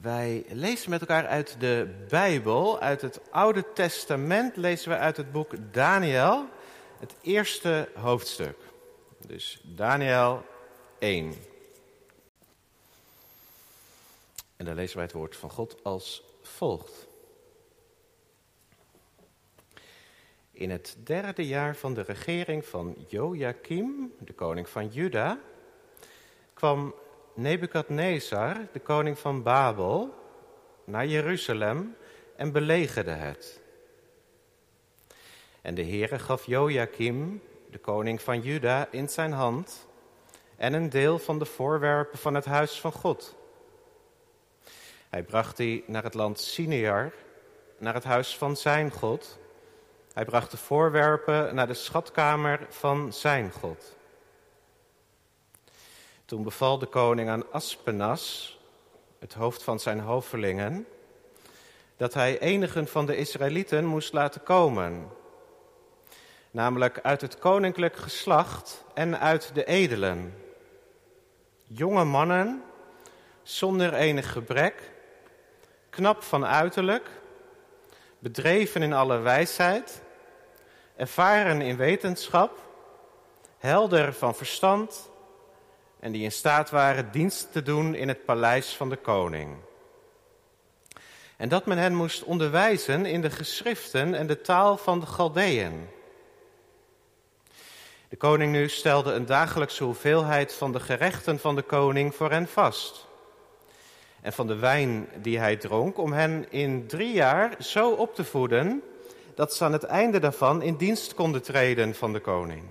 Wij lezen met elkaar uit de Bijbel, uit het Oude Testament, lezen we uit het boek Daniel, het eerste hoofdstuk. Dus Daniel 1. En daar lezen wij het woord van God als volgt. In het derde jaar van de regering van Joachim, de koning van Juda, kwam Nebukadnezar, de koning van Babel, naar Jeruzalem en belegerde het. En de Heere gaf Joachim, de koning van Juda, in zijn hand en een deel van de voorwerpen van het huis van God. Hij bracht die naar het land Sinear, naar het huis van zijn God. Hij bracht de voorwerpen naar de schatkamer van zijn God. Toen beval de koning aan Aspenas, het hoofd van zijn hovelingen, dat hij enigen van de Israëlieten moest laten komen. Namelijk uit het koninklijk geslacht en uit de edelen. Jonge mannen, zonder enig gebrek, knap van uiterlijk, bedreven in alle wijsheid, ervaren in wetenschap, helder van verstand en die in staat waren dienst te doen in het paleis van de koning. En dat men hen moest onderwijzen in de geschriften en de taal van de Galdeën. De koning nu stelde een dagelijkse hoeveelheid van de gerechten van de koning voor hen vast. En van de wijn die hij dronk, om hen in drie jaar zo op te voeden dat ze aan het einde daarvan in dienst konden treden van de koning.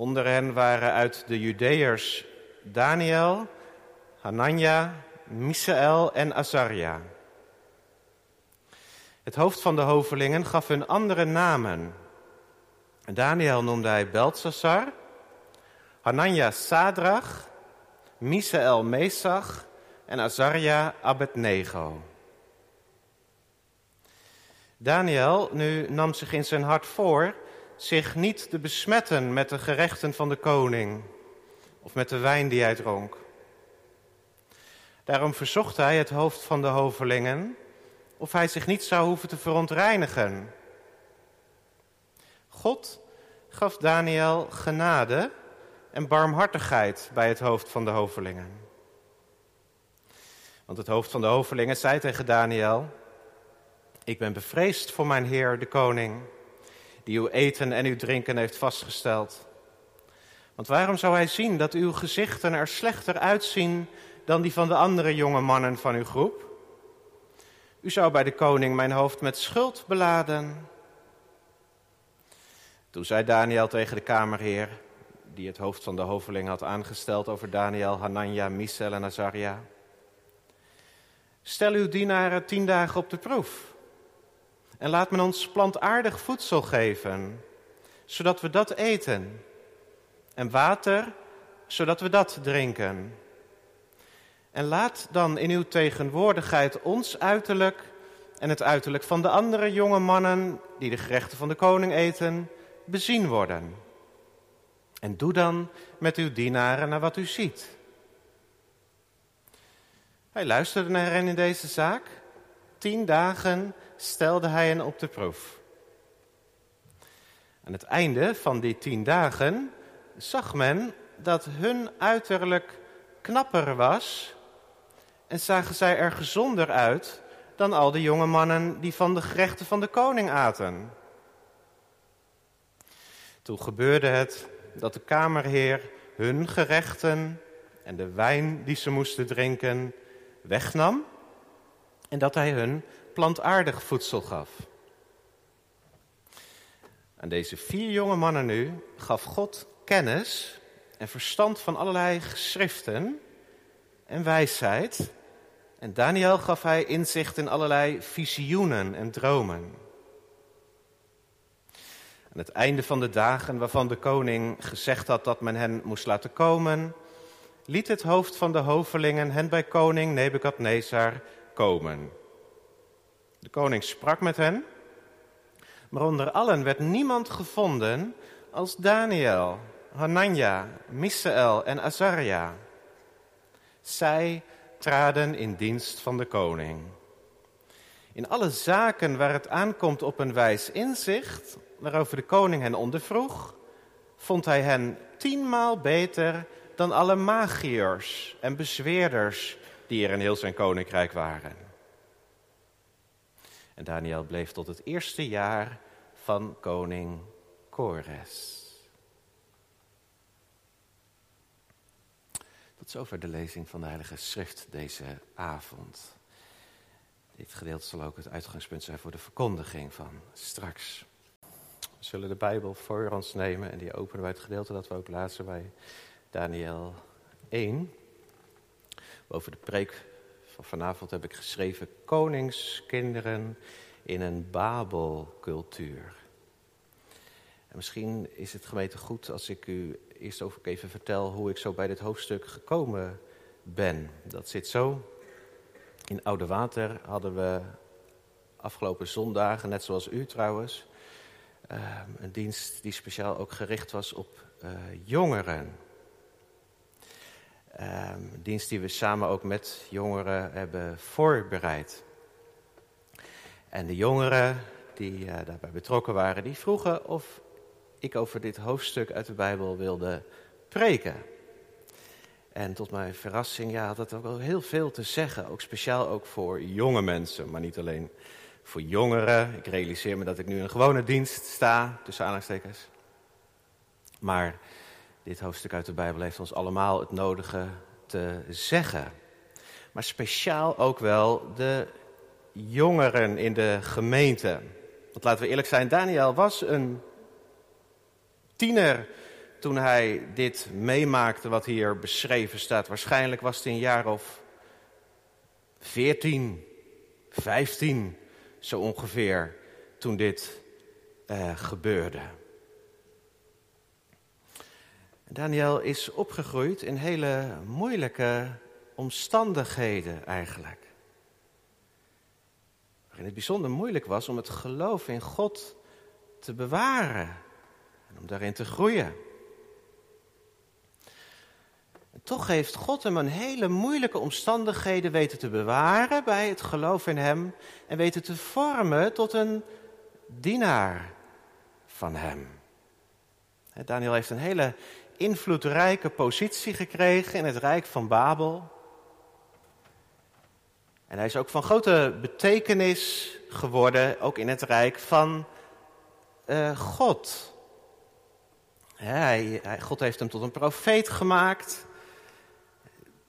Onder hen waren uit de Judeërs Daniel, Hanania, Misaël en Azaria. Het hoofd van de hovelingen gaf hun andere namen. Daniel noemde hij Beltsassar, Hanania Sadrach, Misaël Mesach en Azaria Abednego. Daniel nu nam zich in zijn hart voor zich niet te besmetten met de gerechten van de koning of met de wijn die hij dronk. Daarom verzocht hij het hoofd van de hovelingen of hij zich niet zou hoeven te verontreinigen. God gaf Daniel genade en barmhartigheid bij het hoofd van de hovelingen. Want het hoofd van de hovelingen zei tegen Daniel: Ik ben bevreesd voor mijn heer, de koning die uw eten en uw drinken heeft vastgesteld. Want waarom zou hij zien dat uw gezichten er slechter uitzien dan die van de andere jonge mannen van uw groep? U zou bij de koning mijn hoofd met schuld beladen. Toen zei Daniel tegen de kamerheer, die het hoofd van de hoveling had aangesteld over Daniel, Hanania, Misel en Azaria. Stel uw dienaren tien dagen op de proef. En laat men ons plantaardig voedsel geven, zodat we dat eten. En water, zodat we dat drinken. En laat dan in uw tegenwoordigheid ons uiterlijk en het uiterlijk van de andere jonge mannen die de gerechten van de koning eten, bezien worden. En doe dan met uw dienaren naar wat u ziet. Hij luisterde naar hen in deze zaak. Tien dagen stelde hij hen op de proef. Aan het einde van die tien dagen zag men dat hun uiterlijk knapper was en zagen zij er gezonder uit dan al de jonge mannen die van de gerechten van de koning aten. Toen gebeurde het dat de kamerheer hun gerechten en de wijn die ze moesten drinken wegnam en dat hij hun plantaardig voedsel gaf. Aan deze vier jonge mannen nu gaf God kennis en verstand van allerlei geschriften en wijsheid. En Daniel gaf hij inzicht in allerlei visioenen en dromen. Aan het einde van de dagen waarvan de koning gezegd had dat men hen moest laten komen, liet het hoofd van de hovelingen hen bij koning Nebukadnezar komen. De koning sprak met hen, maar onder allen werd niemand gevonden als Daniel, Hanania, Misaël en Azaria. Zij traden in dienst van de koning. In alle zaken waar het aankomt op een wijs inzicht, waarover de koning hen ondervroeg, vond hij hen tienmaal beter dan alle magiërs en bezweerders die er in heel zijn koninkrijk waren. En Daniel bleef tot het eerste jaar van koning Kores. Tot zover de lezing van de Heilige Schrift deze avond. Dit gedeelte zal ook het uitgangspunt zijn voor de verkondiging van straks. We zullen de Bijbel voor ons nemen en die openen wij het gedeelte dat we ook lazen bij Daniel 1. Over de preek van vanavond heb ik geschreven koningskinderen in een Babelcultuur. En misschien is het gemeente goed als ik u eerst even vertel hoe ik zo bij dit hoofdstuk gekomen ben. Dat zit zo. In Oude Water hadden we afgelopen zondagen, net zoals u trouwens, ehm, een dienst die speciaal ook gericht was op uh, jongeren. Een dienst die we samen ook met jongeren hebben voorbereid. En de jongeren die uh, daarbij betrokken waren, die vroegen of ik over dit hoofdstuk uit de Bijbel wilde preken. En tot mijn verrassing ja, had dat ook wel heel veel te zeggen. Ook speciaal ook voor jonge mensen, maar niet alleen voor jongeren. Ik realiseer me dat ik nu in een gewone dienst sta, tussen aanhalingstekens. Maar dit hoofdstuk uit de Bijbel heeft ons allemaal het nodige te zeggen. Maar speciaal ook wel de jongeren in de gemeente. Want laten we eerlijk zijn, Daniel was een tiener toen hij dit meemaakte wat hier beschreven staat. Waarschijnlijk was het een jaar of 14, 15, zo ongeveer, toen dit uh, gebeurde. Daniel is opgegroeid in hele moeilijke omstandigheden eigenlijk. Waarin het bijzonder moeilijk was om het geloof in God te bewaren en om daarin te groeien. En toch heeft God hem een hele moeilijke omstandigheden weten te bewaren bij het geloof in hem en weten te vormen tot een dienaar van hem. Daniel heeft een hele invloedrijke positie gekregen in het Rijk van Babel. En hij is ook van grote betekenis geworden, ook in het Rijk van uh, God. Hij, hij, God heeft hem tot een profeet gemaakt.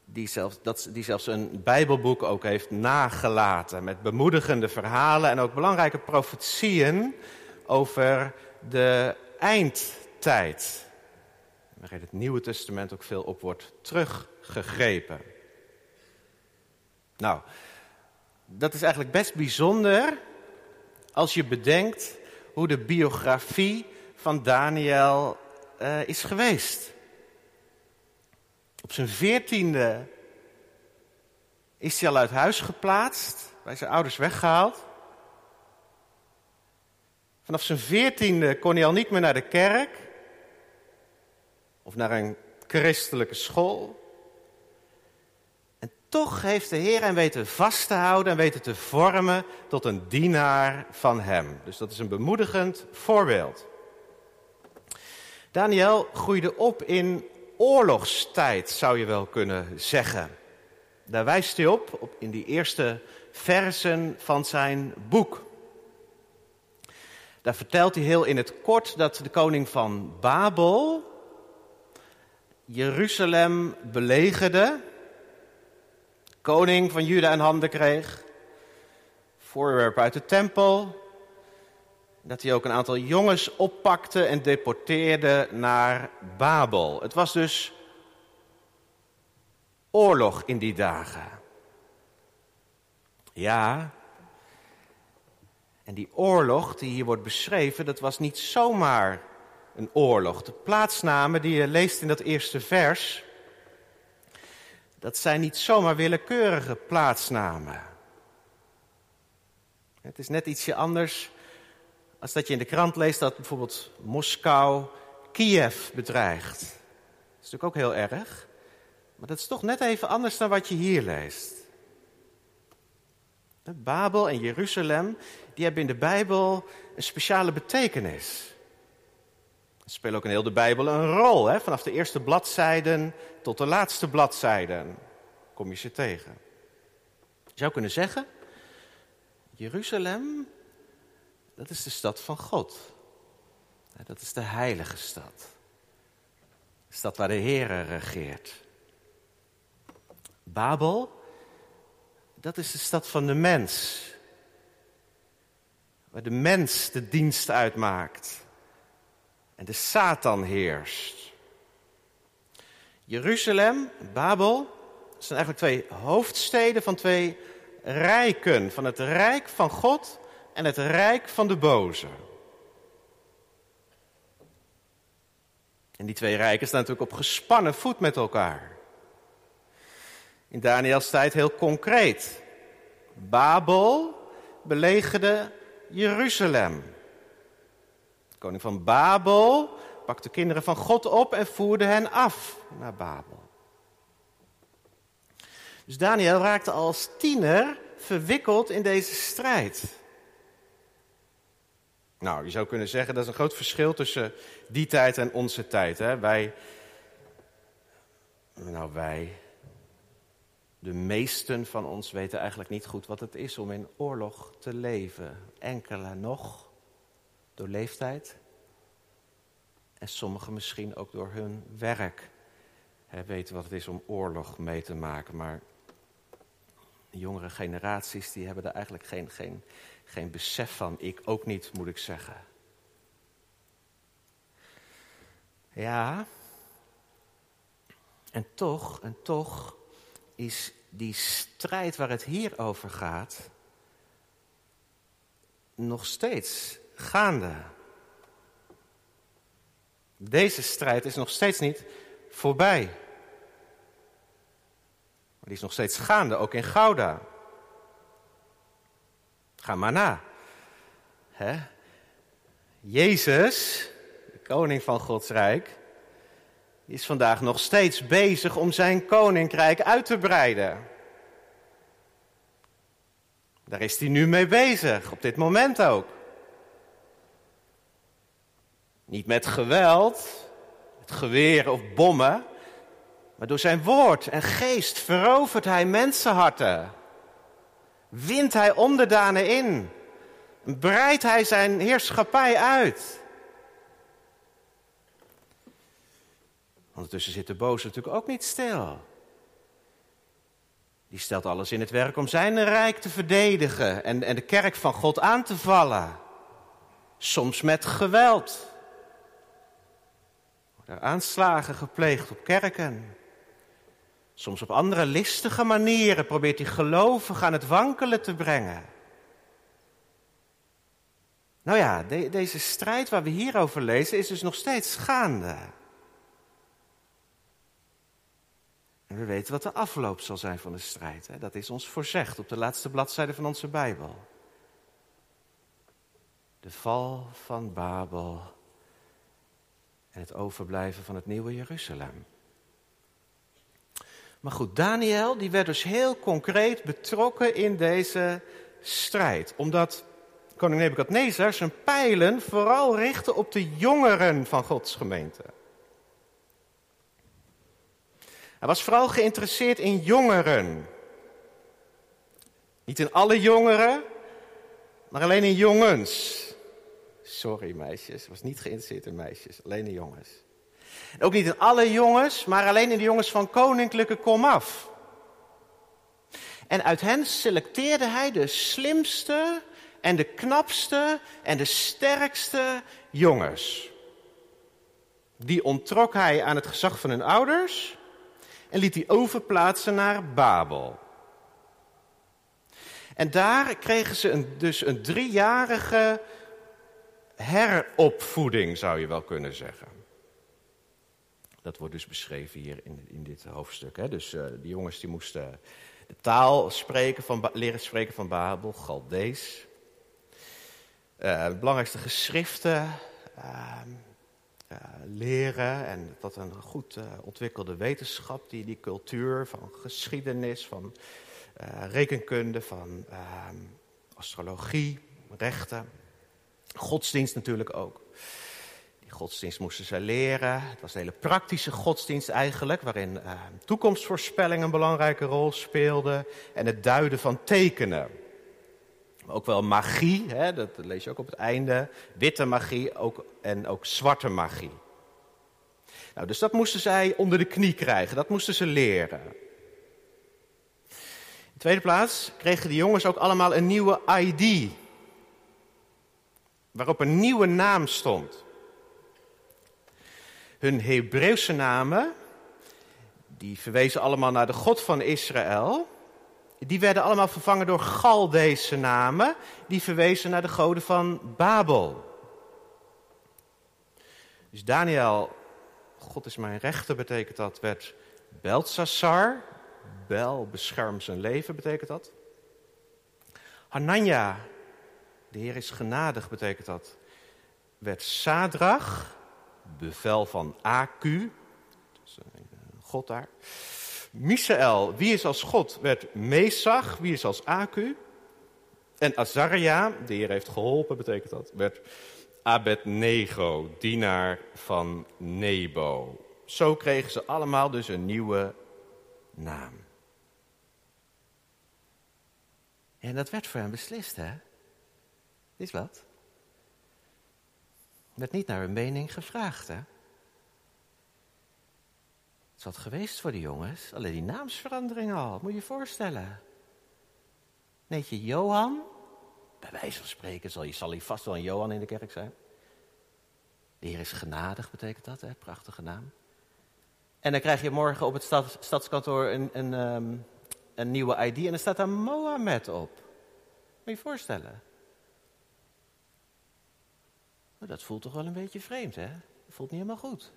Die, zelfs, dat, die zelfs een Bijbelboek ook heeft nagelaten. Met bemoedigende verhalen en ook belangrijke profetieën over de eindtijd. Waarin het Nieuwe Testament ook veel op wordt teruggegrepen. Nou, dat is eigenlijk best bijzonder als je bedenkt hoe de biografie van Daniel uh, is geweest. Op zijn veertiende is hij al uit huis geplaatst, bij zijn ouders weggehaald. Vanaf zijn veertiende kon hij al niet meer naar de kerk of naar een christelijke school. En toch heeft de Heer hem weten vast te houden en weten te vormen tot een dienaar van hem. Dus dat is een bemoedigend voorbeeld. Daniel groeide op in oorlogstijd, zou je wel kunnen zeggen. Daar wijst hij op, op in die eerste versen van zijn boek. Daar vertelt hij heel in het kort dat de koning van Babel Jeruzalem belegerde, koning van Juda en handen kreeg, voorwerpen uit de tempel, dat hij ook een aantal jongens oppakte en deporteerde naar Babel. Het was dus oorlog in die dagen. Ja, en die oorlog die hier wordt beschreven, dat was niet zomaar een oorlog. De plaatsnamen die je leest in dat eerste vers, dat zijn niet zomaar willekeurige plaatsnamen. Het is net ietsje anders als dat je in de krant leest dat bijvoorbeeld Moskou Kiev bedreigt. Dat is natuurlijk ook heel erg. Maar dat is toch net even anders dan wat je hier leest. Babel en Jeruzalem, die hebben in de Bijbel een speciale betekenis. Spelen ook in heel de Bijbel een rol, hè? vanaf de eerste bladzijden tot de laatste bladzijden kom je ze tegen. Je zou kunnen zeggen, Jeruzalem, dat is de stad van God. Dat is de heilige stad. De stad waar de Heer regeert. Babel, dat is de stad van de mens. Waar de mens de dienst uitmaakt. En de Satan heerst. Jeruzalem, Babel, zijn eigenlijk twee hoofdsteden van twee rijken. Van het rijk van God en het rijk van de boze. En die twee rijken staan natuurlijk op gespannen voet met elkaar. In Daniels tijd heel concreet. Babel belegerde Jeruzalem. Koning van Babel pakte de kinderen van God op en voerde hen af naar Babel. Dus Daniel raakte als tiener verwikkeld in deze strijd. Nou, je zou kunnen zeggen dat is een groot verschil tussen die tijd en onze tijd. Hè? Wij, nou wij, de meesten van ons weten eigenlijk niet goed wat het is om in oorlog te leven. Enkele nog, door leeftijd. En sommigen misschien ook door hun werk. Weten wat het is om oorlog mee te maken. Maar jongere generaties die hebben daar eigenlijk geen, geen, geen besef van. Ik ook niet, moet ik zeggen. Ja. En toch, en toch is die strijd waar het hier over gaat nog steeds gaande. Deze strijd is nog steeds niet voorbij. Maar die is nog steeds gaande, ook in Gouda. Ga maar na. Hè? Jezus, de koning van Gods Rijk, is vandaag nog steeds bezig om zijn koninkrijk uit te breiden. Daar is hij nu mee bezig, op dit moment ook. Niet met geweld, met geweren of bommen, maar door zijn woord en geest verovert hij mensenharten. Wint hij onderdanen in. Breidt hij zijn heerschappij uit. Ondertussen zit de boze natuurlijk ook niet stil. Die stelt alles in het werk om zijn rijk te verdedigen en, en de kerk van God aan te vallen. Soms met geweld. Aanslagen gepleegd op kerken. Soms op andere listige manieren probeert hij gelovig aan het wankelen te brengen. Nou ja, deze strijd waar we hier over lezen is dus nog steeds gaande. En we weten wat de afloop zal zijn van de strijd. Hè? Dat is ons voorzegd op de laatste bladzijde van onze Bijbel. De val van Babel en het overblijven van het nieuwe Jeruzalem. Maar goed, Daniel die werd dus heel concreet betrokken in deze strijd. Omdat koning Nebukadnezar zijn pijlen vooral richtte op de jongeren van Gods gemeente. Hij was vooral geïnteresseerd in jongeren. Niet in alle jongeren, maar alleen in jongens. Sorry meisjes, was niet geïnteresseerd in meisjes, alleen in jongens. Ook niet in alle jongens, maar alleen in de jongens van koninklijke komaf. En uit hen selecteerde hij de slimste en de knapste en de sterkste jongens. Die ontrok hij aan het gezag van hun ouders en liet die overplaatsen naar Babel. En daar kregen ze een, dus een driejarige heropvoeding, zou je wel kunnen zeggen. Dat wordt dus beschreven hier in, in dit hoofdstuk. Hè. Dus uh, de jongens die moesten de taal spreken van, leren spreken van Babel, Galdees. De belangrijkste geschriften, uh, leren en dat een goed ontwikkelde wetenschap, die, die cultuur van geschiedenis, van rekenkunde, van ehm, astrologie, rechten, godsdienst natuurlijk ook. Die godsdienst moesten ze leren. Het was een hele praktische godsdienst eigenlijk, waarin uh, toekomstvoorspelling een belangrijke rol speelde en het duiden van tekenen. Ook wel magie, hè, dat lees je ook op het einde. Witte magie ook, en ook zwarte magie. Nou, dus dat moesten zij onder de knie krijgen, dat moesten ze leren. In de tweede plaats kregen de jongens ook allemaal een nieuwe ID waarop een nieuwe naam stond. Hun Hebreeuwse namen, die verwezen allemaal naar de God van Israël, die werden allemaal vervangen door Galdese namen, die verwezen naar de goden van Babel. Dus Daniel, God is mijn rechter, betekent dat, werd Beltsassar. Bel, bescherm zijn leven, betekent dat. Hanania, de Heer is genadig, betekent dat. Werd Sadrach, bevel van Aku, dus God daar. Misaël, wie is als God, werd Mesach, wie is als Aku. En Azaria, de Heer heeft geholpen, betekent dat, werd Abednego, dienaar van Nebo. Zo kregen ze allemaal dus een nieuwe naam. En dat werd voor hem beslist, hè? Is wat? Werd niet naar hun mening gevraagd, hè? Het is wat geweest voor de jongens. Alleen die naamsverandering al, moet je je voorstellen. Neet je Johan? Bij wijze van spreken zal, je, zal hij vast wel een Johan in de kerk zijn. De Heer is genadig, betekent dat, hè? Prachtige naam. En dan krijg je morgen op het stad, stadskantoor een, een, ehm, een nieuwe ID en er staat daar Mohammed op. Moet je je voorstellen. Dat voelt toch wel een beetje vreemd, hè? Dat voelt niet helemaal goed.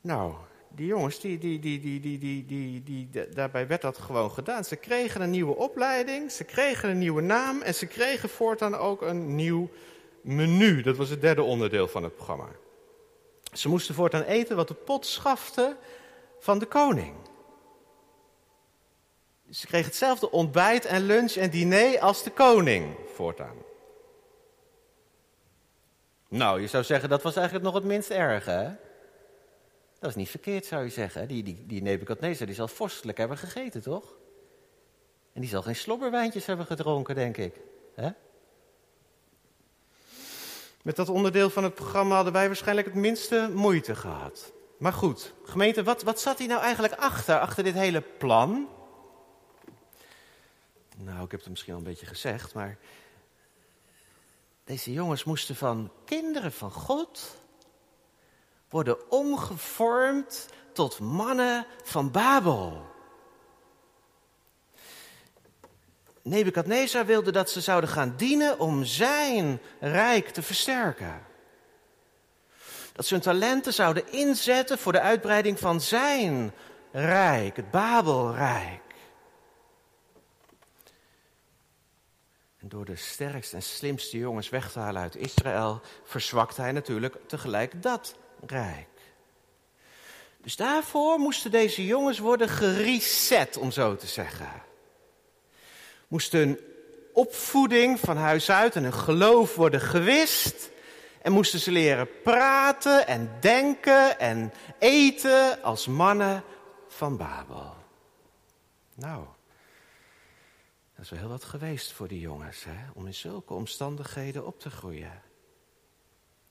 Nou, die jongens, die, die, die, die, die, die, die, die, daarbij werd dat gewoon gedaan. Ze kregen een nieuwe opleiding, ze kregen een nieuwe naam en ze kregen voortaan ook een nieuw menu. Dat was het derde onderdeel van het programma. Ze moesten voortaan eten wat de pot schafte van de koning. Ze kregen hetzelfde ontbijt en lunch en diner als de koning voortaan. Nou, je zou zeggen dat was eigenlijk nog het minst erge, hè? Dat is niet verkeerd, zou je zeggen. Die, die, die Nebuchadnezzar zal vorstelijk hebben gegeten, toch? En die zal geen slobberwijntjes hebben gedronken, denk ik. Met dat onderdeel van het programma hadden wij waarschijnlijk het minste moeite gehad. Maar goed, gemeente, wat, wat zat hier nou eigenlijk achter, achter dit hele plan? Nou, ik heb het misschien al een beetje gezegd, maar deze jongens moesten van kinderen van God worden omgevormd tot mannen van Babel. Nebukadnezar wilde dat ze zouden gaan dienen om zijn rijk te versterken. Dat ze hun talenten zouden inzetten voor de uitbreiding van zijn rijk, het Babelrijk. En door de sterkste en slimste jongens weg te halen uit Israël, verzwakte hij natuurlijk tegelijk dat rijk. Dus daarvoor moesten deze jongens worden gereset, om zo te zeggen. Moesten hun opvoeding van huis uit en hun geloof worden gewist. En moesten ze leren praten en denken en eten als mannen van Babel. Nou, is wel heel wat geweest voor die jongens, hè? om in zulke omstandigheden op te groeien.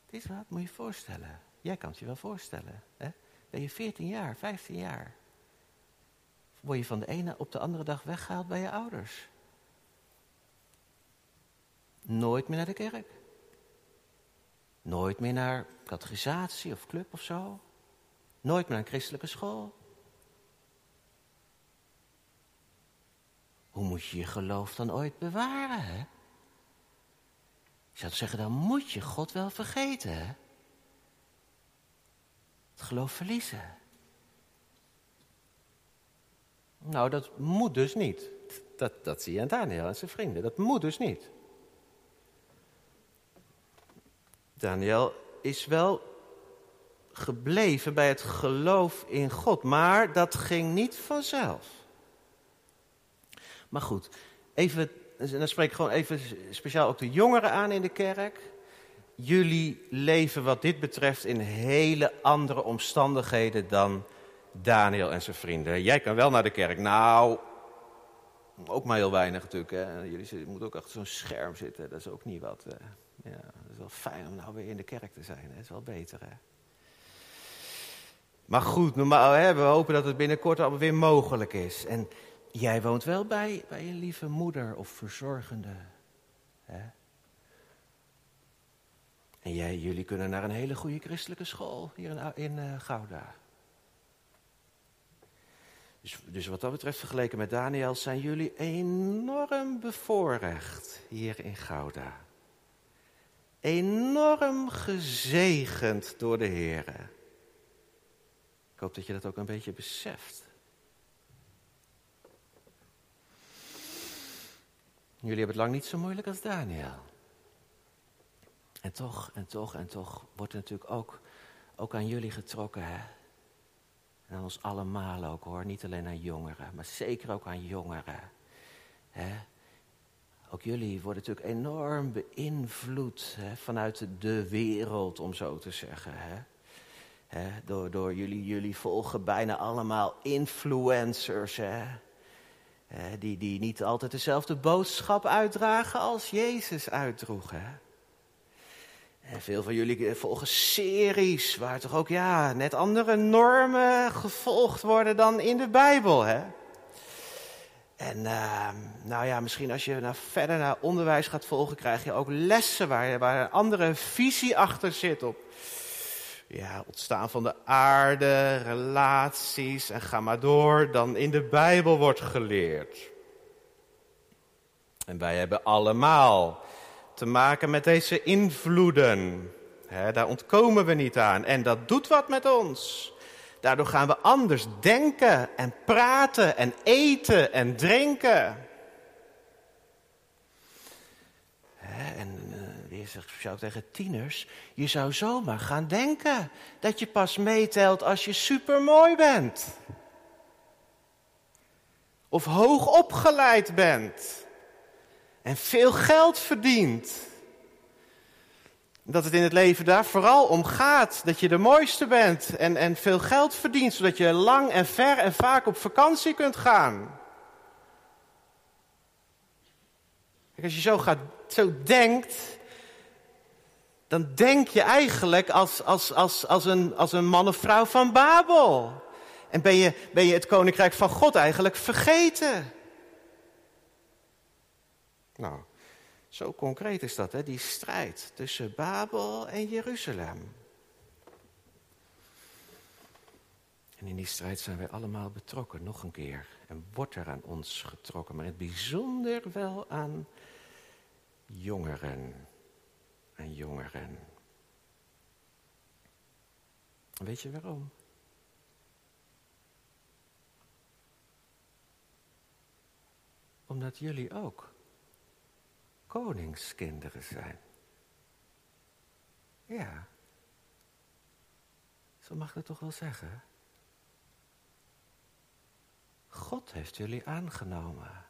Dit is wat, moet je voorstellen. Jij kan het je wel voorstellen. Hè? Ben je 14 jaar, 15 jaar? Word je van de ene op de andere dag weggehaald bij je ouders? Nooit meer naar de kerk. Nooit meer naar catechisatie of club of zo. Nooit meer naar een christelijke school. Hoe moet je je geloof dan ooit bewaren, hè? Je zou zeggen, dan moet je God wel vergeten, hè? Het geloof verliezen. Nou, dat moet dus niet. Dat, dat zie je aan Daniel en zijn vrienden. Dat moet dus niet. Daniel is wel gebleven bij het geloof in God, maar dat ging niet vanzelf. Maar goed, even, dan spreek ik gewoon even speciaal ook de jongeren aan in de kerk. Jullie leven wat dit betreft in hele andere omstandigheden dan Daniel en zijn vrienden. Jij kan wel naar de kerk. Nou, ook maar heel weinig natuurlijk. Hè. Jullie moeten ook achter zo'n scherm zitten. Dat is ook niet wat. Uh, ja, dat is wel fijn om nou weer in de kerk te zijn. Dat is wel beter, hè. Maar goed, normaal, hè, we hopen dat het binnenkort allemaal weer mogelijk is. En jij woont wel bij, bij je lieve moeder of verzorgende. Hè? En jij, jullie kunnen naar een hele goede christelijke school hier in, uh, Gouda. Dus, dus, wat dat betreft, vergeleken met Daniel, zijn jullie enorm bevoorrecht hier in Gouda. Enorm gezegend door de Heer. Ik hoop dat je dat ook een beetje beseft. Jullie hebben het lang niet zo moeilijk als Daniel. En toch, en toch, en toch wordt er natuurlijk ook, ook aan jullie getrokken, hè? En aan ons allemaal ook hoor, niet alleen aan jongeren, maar zeker ook aan jongeren. Hè? Ook jullie worden natuurlijk enorm beïnvloed hè, vanuit de wereld, om zo te zeggen. Hè? Hè, door, door jullie, jullie volgen bijna allemaal influencers. Hè? Die, die niet altijd dezelfde boodschap uitdragen als Jezus uitdroeg. Hè? En veel van jullie volgen series waar toch ook ja, net andere normen gevolgd worden dan in de Bijbel. Hè? En uh, nou ja, misschien als je nou verder naar onderwijs gaat volgen, krijg je ook lessen waar, waar een andere visie achter zit op ja, ontstaan van de aarde, relaties en ga maar door, dan in de Bijbel wordt geleerd. En wij hebben allemaal te maken met deze invloeden. daar ontkomen we niet aan. En dat doet wat met ons. Daardoor gaan we anders denken en praten en eten en drinken. en je zegt speciaal tegen tieners, je zou zomaar gaan denken dat je pas meetelt als je supermooi bent. Of hoog opgeleid bent. En veel geld verdient. Dat het in het leven daar vooral om gaat. Dat je de mooiste bent en, en veel geld verdient. Zodat je lang en ver en vaak op vakantie kunt gaan. Kijk, als je zo, gaat, zo denkt, dan denk je eigenlijk als, als, als, als, een, als een man of vrouw van Babel. En ben je, ben je het koninkrijk van God eigenlijk vergeten. Nou, zo concreet is dat, hè? die strijd tussen Babel en Jeruzalem. En in die strijd zijn wij allemaal betrokken, nog een keer. En wordt er aan ons getrokken, maar in het bijzonder wel aan jongeren en jongeren. Weet je waarom? Omdat jullie ook koningskinderen zijn. Ja, zo mag ik het toch wel zeggen. God heeft jullie aangenomen.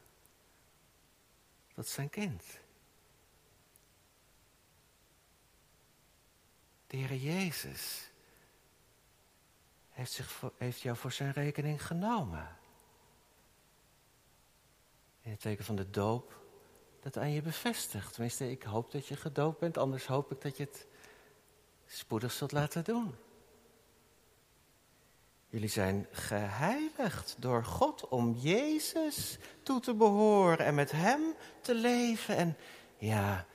Dat zijn kind. De Heer Jezus heeft, zich heeft jou voor zijn rekening genomen. In het teken van de doop dat aan je bevestigt. Tenminste, ik hoop dat je gedoopt bent, anders hoop ik dat je het spoedig zult laten doen. Jullie zijn geheiligd door God om Jezus toe te behoren en met Hem te leven. En ja,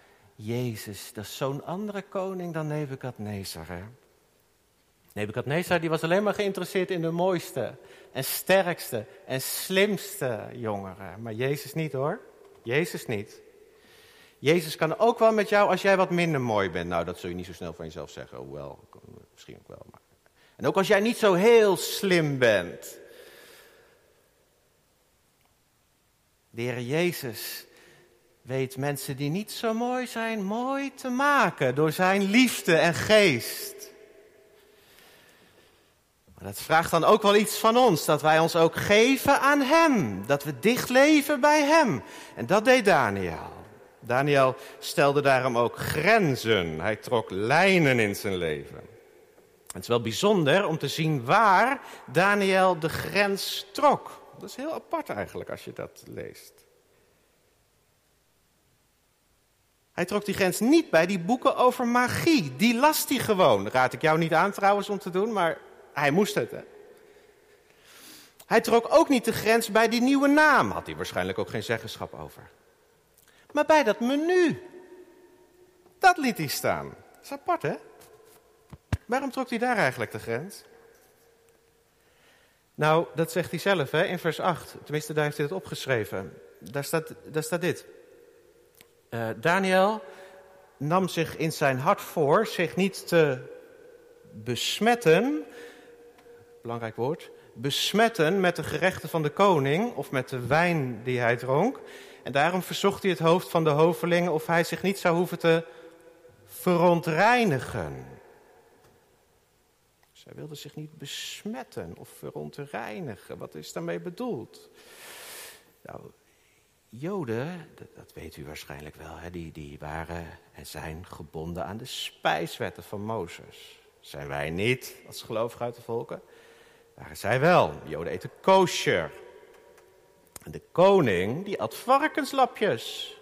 Jezus, dat is zo'n andere koning dan Nebukadnezar. Hè? Nebukadnezar die was alleen maar geïnteresseerd in de mooiste en sterkste en slimste jongeren. Maar Jezus niet hoor. Jezus niet. Jezus kan ook wel met jou als jij wat minder mooi bent. Nou, dat zul je niet zo snel van jezelf zeggen. Hoewel, misschien ook wel. Maar... En ook als jij niet zo heel slim bent. De Heer Jezus weet mensen die niet zo mooi zijn, mooi te maken door zijn liefde en geest. Maar dat vraagt dan ook wel iets van ons, dat wij ons ook geven aan Hem, dat we dicht leven bij Hem. En dat deed Daniel. Daniel stelde daarom ook grenzen. Hij trok lijnen in zijn leven. Het is wel bijzonder om te zien waar Daniel de grens trok. Dat is heel apart eigenlijk als je dat leest. Hij trok die grens niet bij die boeken over magie. Die las hij gewoon. raad ik jou niet aan trouwens om te doen, maar hij moest het. Hij trok ook niet de grens bij die nieuwe naam. Had hij waarschijnlijk ook geen zeggenschap over. Maar bij dat menu. Dat liet hij staan. Dat is apart, hè? Waarom trok hij daar eigenlijk de grens? Nou, dat zegt hij zelf hè, in vers 8. Tenminste, daar heeft hij het opgeschreven. Daar staat, daar staat dit. Uh, Daniel nam zich in zijn hart voor zich niet te besmetten, belangrijk woord, besmetten met de gerechten van de koning of met de wijn die hij dronk. En daarom verzocht hij het hoofd van de hovelingen of hij zich niet zou hoeven te verontreinigen. Zij wilde zich niet besmetten of verontreinigen. Wat is daarmee bedoeld? Nou, Joden, dat, weet u waarschijnlijk wel, hè, die, die waren en zijn gebonden aan de spijswetten van Mozes. Zijn wij niet als gelovig uit de volken? Waren zij wel. Joden eten kosher. En de koning, die at varkenslapjes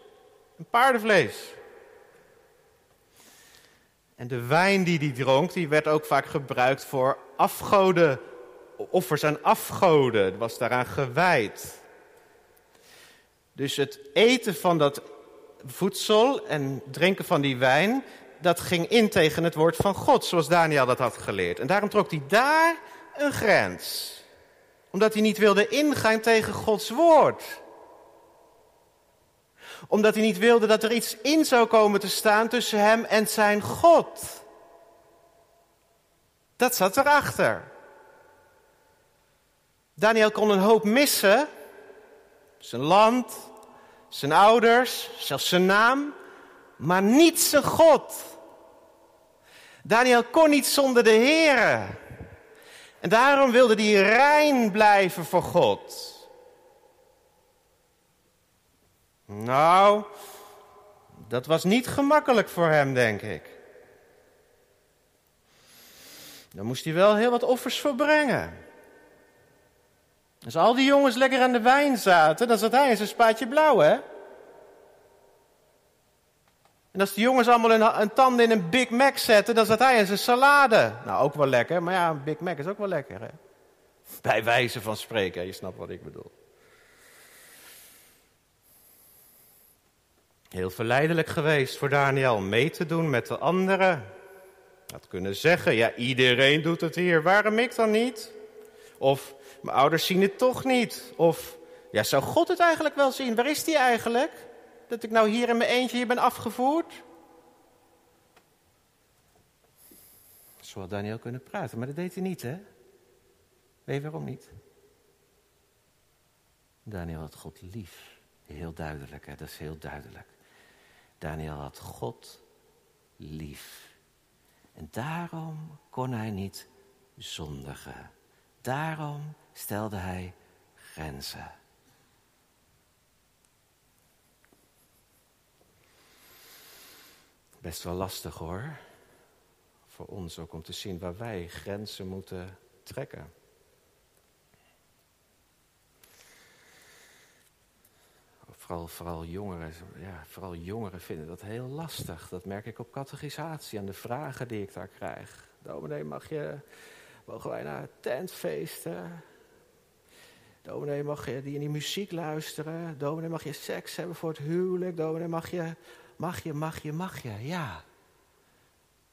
en paardenvlees. En de wijn die hij dronk, die werd ook vaak gebruikt voor afgoden, offers aan afgoden. Het was daaraan gewijd. Dus het eten van dat voedsel en drinken van die wijn, dat ging in tegen het woord van God, zoals Daniel dat had geleerd. En daarom trok hij daar een grens. Omdat hij niet wilde ingaan tegen Gods woord. Omdat hij niet wilde dat er iets in zou komen te staan tussen hem en zijn God. Dat zat erachter. Daniel kon een hoop missen. Zijn land, zijn ouders, zelfs zijn naam, maar niet zijn God. Daniel kon niet zonder de Heer. En daarom wilde hij rein blijven voor God. Nou, dat was niet gemakkelijk voor hem, denk ik. Daar moest hij wel heel wat offers voor brengen. Als al die jongens lekker aan de wijn zaten, dan zat hij in zijn spaatje blauw, hè? En als de jongens allemaal een, een tanden in een Big Mac zetten, dan zat hij in zijn salade. Nou, ook wel lekker, maar ja, een Big Mac is ook wel lekker, hè? Bij wijze van spreken, je snapt wat ik bedoel. Heel verleidelijk geweest voor Daniel mee te doen met de anderen. Had kunnen zeggen, ja, iedereen doet het hier, waarom ik dan niet? Of mijn ouders zien het toch niet. Of, ja, zou God het eigenlijk wel zien? Waar is die eigenlijk? Dat ik nou hier in mijn eentje hier ben afgevoerd? Zo had Daniel kunnen praten, maar dat deed hij niet, hè? Weet je waarom niet? Daniel had God lief. Heel duidelijk, hè? Dat is heel duidelijk. Daniel had God lief. En daarom kon hij niet zondigen. Daarom stelde hij grenzen. Best wel lastig hoor. Voor ons ook om te zien waar wij grenzen moeten trekken. Vooral, vooral, jongeren, ja, vooral jongeren vinden dat heel lastig. Dat merk ik op catechisatie en de vragen die ik daar krijg. Dominee, mag je, mogen wij naar tentfeesten? Dominee, mag je die in die muziek luisteren? Dominee, mag je seks hebben voor het huwelijk? Dominee, mag je, mag je, mag je, mag je? Ja.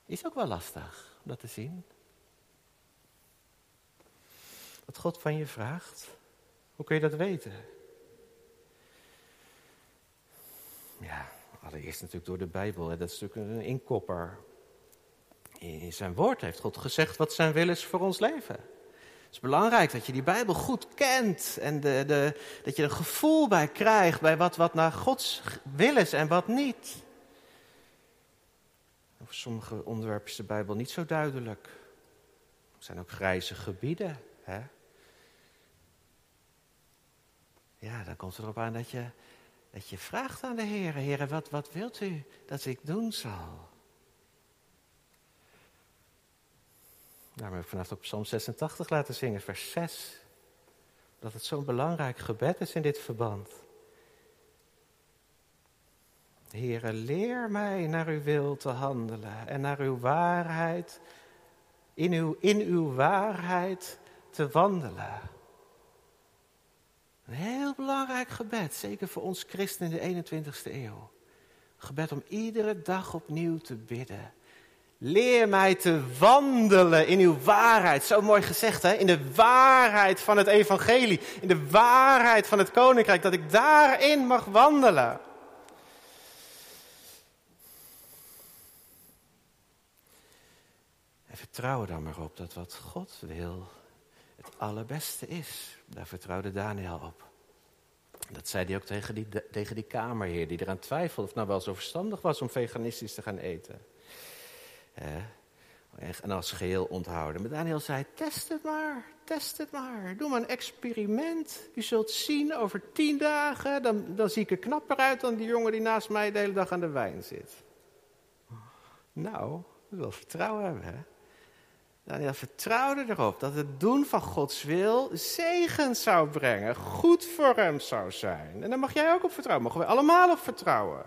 Is ook wel lastig om dat te zien. Wat God van je vraagt, hoe kun je dat weten? Ja, allereerst natuurlijk door de Bijbel. Hè. Dat is natuurlijk een inkopper. In zijn woord heeft God gezegd wat zijn wil is voor ons leven. Het is belangrijk dat je die Bijbel goed kent en de, de, dat je een gevoel bij krijgt bij wat, wat naar Gods wil is en wat niet. Over sommige onderwerpen is de Bijbel niet zo duidelijk. Er zijn ook grijze gebieden. Hè? Ja, dan komt het erop aan dat je, dat je vraagt aan de Heer: Heer, wat, wat wilt u dat ik doen zal? Daarom heb ik vanaf op Psalm 86 laten zingen, vers 6. Dat het zo'n belangrijk gebed is in dit verband. Heere, leer mij naar uw wil te handelen en naar uw waarheid, in uw, in uw waarheid te wandelen. Een heel belangrijk gebed, zeker voor ons christenen in de 21ste eeuw. gebed om iedere dag opnieuw te bidden. Leer mij te wandelen in uw waarheid. Zo mooi gezegd, hè? In de waarheid van het evangelie. In de waarheid van het koninkrijk. Dat ik daarin mag wandelen. En vertrouw er dan maar op dat wat God wil het allerbeste is. Daar vertrouwde Daniel op. Dat zei hij ook tegen die, tegen die kamerheer die eraan twijfelde of nou wel zo verstandig was om veganistisch te gaan eten. En als geheel onthouden. Maar Daniel zei, test het maar, test het maar. Doe maar een experiment. U zult zien, over tien dagen, dan, dan zie ik er knapper uit dan die jongen die naast mij de hele dag aan de wijn zit. Nou, we wil vertrouwen hebben? Daniel vertrouwde erop dat het doen van Gods wil zegen zou brengen, goed voor hem zou zijn. En daar mag jij ook op vertrouwen, mogen we allemaal op vertrouwen.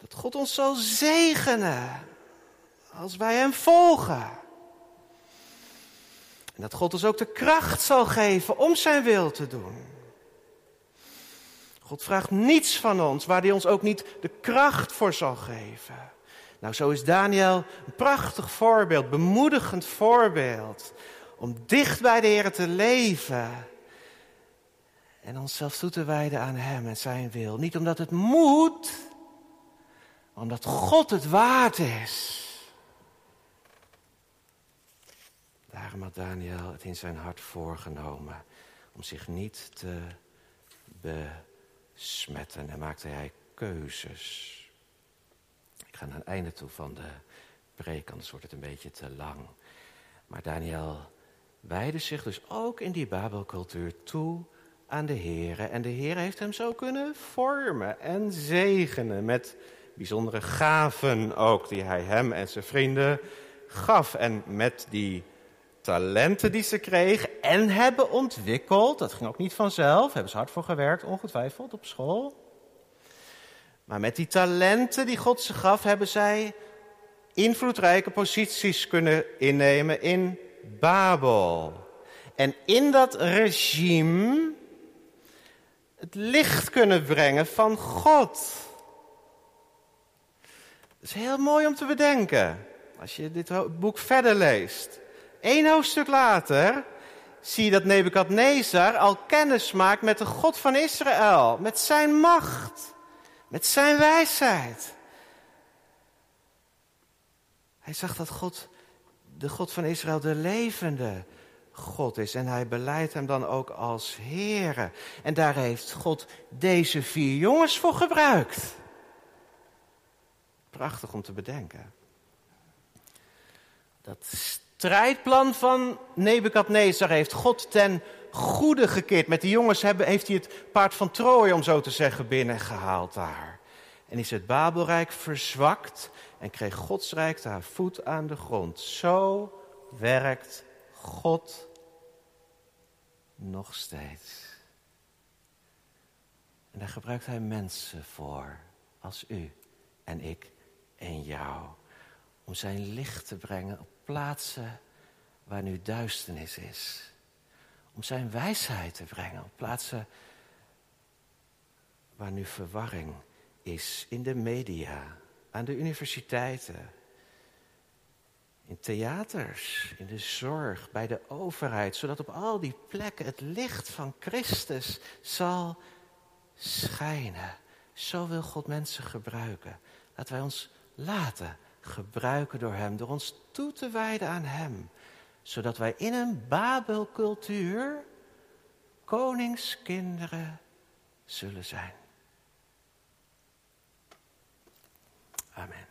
Dat God ons zal zegenen als wij Hem volgen. En dat God ons ook de kracht zal geven om Zijn wil te doen. God vraagt niets van ons waar Hij ons ook niet de kracht voor zal geven. Nou, zo is Daniel een prachtig voorbeeld, bemoedigend voorbeeld. Om dicht bij de Heer te leven. En onszelf toe te wijden aan Hem en Zijn wil. Niet omdat het moet, omdat God het waard is. Daarom had Daniel het in zijn hart voorgenomen om zich niet te besmetten en maakte hij keuzes. Ik ga naar het einde toe van de preek, anders wordt het een beetje te lang. Maar Daniel wijde zich dus ook in die Babelcultuur toe aan de Heer. En de Heer heeft hem zo kunnen vormen en zegenen met bijzondere gaven ook die hij hem en zijn vrienden gaf. En met die talenten die ze kregen en hebben ontwikkeld, dat ging ook niet vanzelf, hebben ze hard voor gewerkt, ongetwijfeld op school. Maar met die talenten die God ze gaf, hebben zij invloedrijke posities kunnen innemen in Babel. En in dat regime het licht kunnen brengen van God. Dat is heel mooi om te bedenken. Als je dit boek verder leest. Eén hoofdstuk later zie je dat Nebukadnezar al kennis maakt met de God van Israël. Met zijn macht. Met zijn wijsheid. Hij zag dat God, de God van Israël, de levende God is. En hij beleidt hem dan ook als Heere. En daar heeft God deze vier jongens voor gebruikt. Prachtig om te bedenken. Dat strijdplan van Nebukadnezar heeft God ten goede gekeerd. Met die jongens heeft hij het paard van Troje, om zo te zeggen, binnengehaald daar. En is het Babelrijk verzwakt en kreeg Gods rijk daar voet aan de grond. Zo werkt God nog steeds. En daar gebruikt hij mensen voor, als u en ik en jou. Om zijn licht te brengen op plaatsen waar nu duisternis is. Om zijn wijsheid te brengen op plaatsen waar nu verwarring is. In de media, aan de universiteiten, in theaters, in de zorg, bij de overheid, zodat op al die plekken het licht van Christus zal schijnen. Zo wil God mensen gebruiken. Laten wij ons laten gebruiken door Hem, door ons toe te wijden aan Hem, zodat wij in een Babelcultuur koningskinderen zullen zijn. Amen.